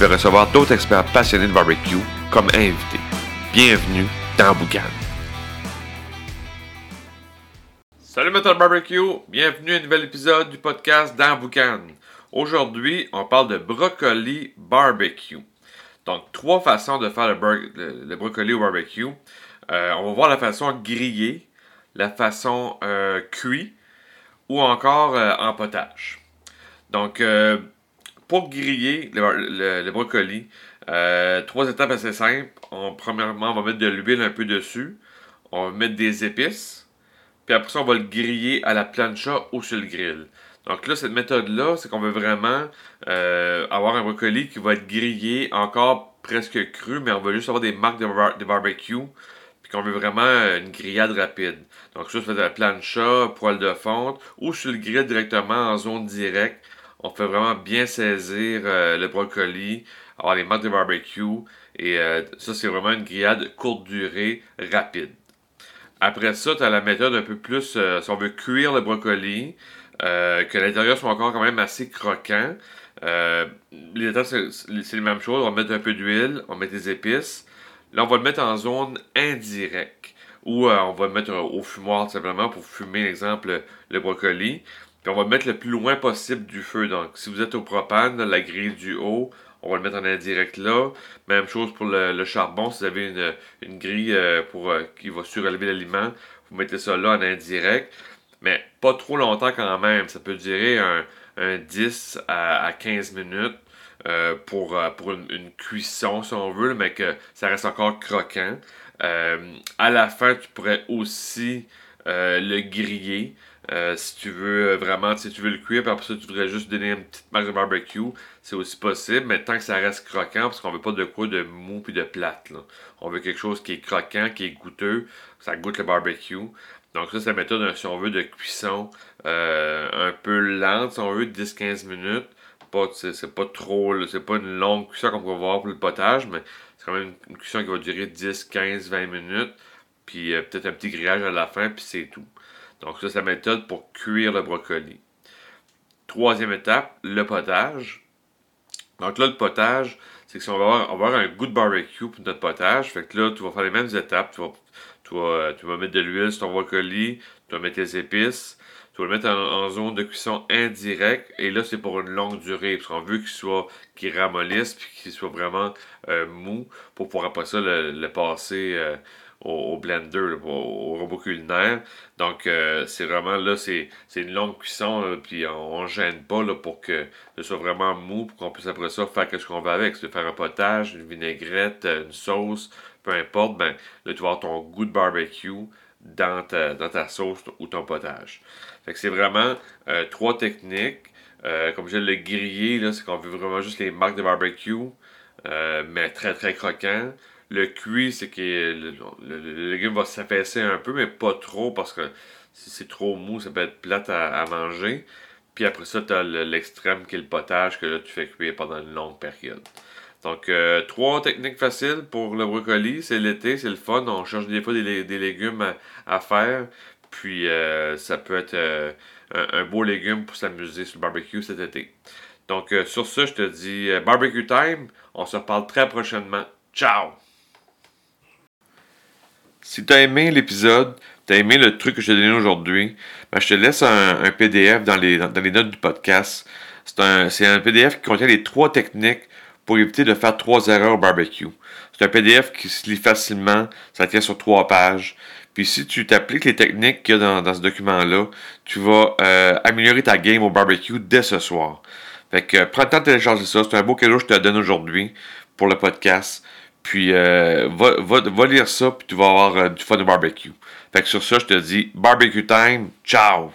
vais recevoir d'autres experts passionnés de barbecue comme invités. Bienvenue dans Boucan. Salut Metal Barbecue, bienvenue à un nouvel épisode du podcast dans Boucan. Aujourd'hui, on parle de brocoli barbecue. Donc, trois façons de faire le, brocoli au barbecue. Euh, on va voir la façon grillée, la façon euh, cuit ou encore euh, en potage. Donc, euh, pour griller le, brocoli, euh, trois étapes assez simples. premièrement, on va mettre de l'huile un peu dessus. On va mettre des épices. Puis après ça, on va le griller à la plancha ou sur le grill. Donc là, cette méthode-là, c'est qu'on veut vraiment euh, avoir un brocoli qui va être grillé encore presque cru, mais on veut juste avoir des marques de, barbecue, puis qu'on veut vraiment une grillade rapide. Donc ça, fait de la plancha, poêle de fonte, ou sur le grill directement en zone directe on fait vraiment bien saisir euh, le brocoli, avoir les marques de barbecue. Et euh, ça, c'est vraiment une grillade courte durée, rapide. Après ça, tu as la méthode un peu plus, euh, si on veut cuire le brocoli, que l'intérieur soit encore quand même assez croquant. les c'est les mêmes choses. On va mettre un peu d'huile, on met des épices. Là, on va le mettre en zone indirecte. Ou on va le mettre au fumoir tout simplement pour fumer, exemple, le brocoli. Puis on va le mettre le plus loin possible du feu. Donc, si vous êtes au propane, la grille du haut, on va le mettre en indirect là. Même chose pour le, charbon. Si vous avez une, grille euh, pour, euh, qui va surélever l'aliment, vous mettez ça là en indirect. Mais pas trop longtemps quand même. Ça peut durer un, 10 à, 15 minutes euh, pour, pour une, cuisson, si on veut, mais que ça reste encore croquant. à la fin, tu pourrais aussi le griller. Euh, si tu veux euh, vraiment, si tu veux le cuire, puis après ça, tu voudrais juste donner une petite marque de barbecue, c'est aussi possible, mais tant que ça reste croquant, parce qu'on veut pas de quoi de mou puis de plate. On veut quelque chose qui est croquant, qui est goûteux, ça goûte le barbecue. Donc ça, c'est la méthode, si on de cuisson euh, un peu lente, si on veut, 10-15 minutes. c'est pas trop, c'est pas une longue cuisson qu'on va voir pour le potage, mais c'est quand même une, cuisson qui va durer 10, 15, 20 minutes. Puis peut-être un petit grillage à la fin, puis c'est tout. Donc ça, c'est la méthode pour cuire le brocoli. Troisième étape, le potage. Donc là, le potage, c'est que si on va avoir, un goût de barbecue pour notre potage, fait que là, tu vas faire les mêmes étapes. Tu vas, tu vas, mettre de l'huile sur ton brocoli, tu vas mettre tes épices, tu vas le mettre en, zone de cuisson indirecte, et là, c'est pour une longue durée, parce qu'on veut qu'il soit, qu'il ramollisse, puis qu'il soit vraiment euh, mou, pour pouvoir après ça le, passer euh, au, blender, au, robot culinaire. Donc, euh, c'est vraiment là, c'est une longue cuisson, puis on, ne gêne pas là, pour que ce soit vraiment mou, pour qu'on puisse après ça faire ce qu'on veut avec. C'est faire un potage, une vinaigrette, une sauce, peu importe. Ben, là, tu vas avoir ton goût de barbecue dans ta, dans ta sauce ou ton potage. Fait que c'est vraiment euh, trois techniques. Euh, comme je le griller, là, c'est qu'on veut vraiment juste les marques de barbecue, mais très très croquant. Le cuit, c'est que le, légume va s'affaisser un peu, mais pas trop parce que si c'est trop mou, ça peut être plate à, manger. Puis après ça, tu as l'extrême qui est le potage que là, tu fais cuire pendant une longue période. Donc, euh, trois techniques faciles pour le brocoli. C'est l'été, c'est le fun. On cherche des fois des, légumes à, faire. Puis, euh, ça peut être euh, un, beau légume pour s'amuser sur le barbecue cet été. Donc, sur ce, je te dis barbecue time. On se reparle très prochainement. Ciao! Si tu as aimé l'épisode, tu as aimé le truc que je t'ai donné aujourd'hui, ben, je te laisse un, PDF dans les, dans les, notes du podcast. C'est un, un, PDF qui contient les trois techniques pour éviter de faire trois erreurs au barbecue. C'est un PDF qui se lit facilement, ça tient sur trois pages. Puis si tu t'appliques les techniques qu'il y a dans, dans ce document-là, tu vas euh, améliorer ta game au barbecue dès ce soir. Fait que prends le temps de télécharger ça. C'est un beau cadeau que je te donne aujourd'hui pour le podcast. Puis euh, va, va, va, lire ça, puis tu vas avoir euh, du fun de barbecue. Fait que sur ça, je te dis barbecue time, ciao!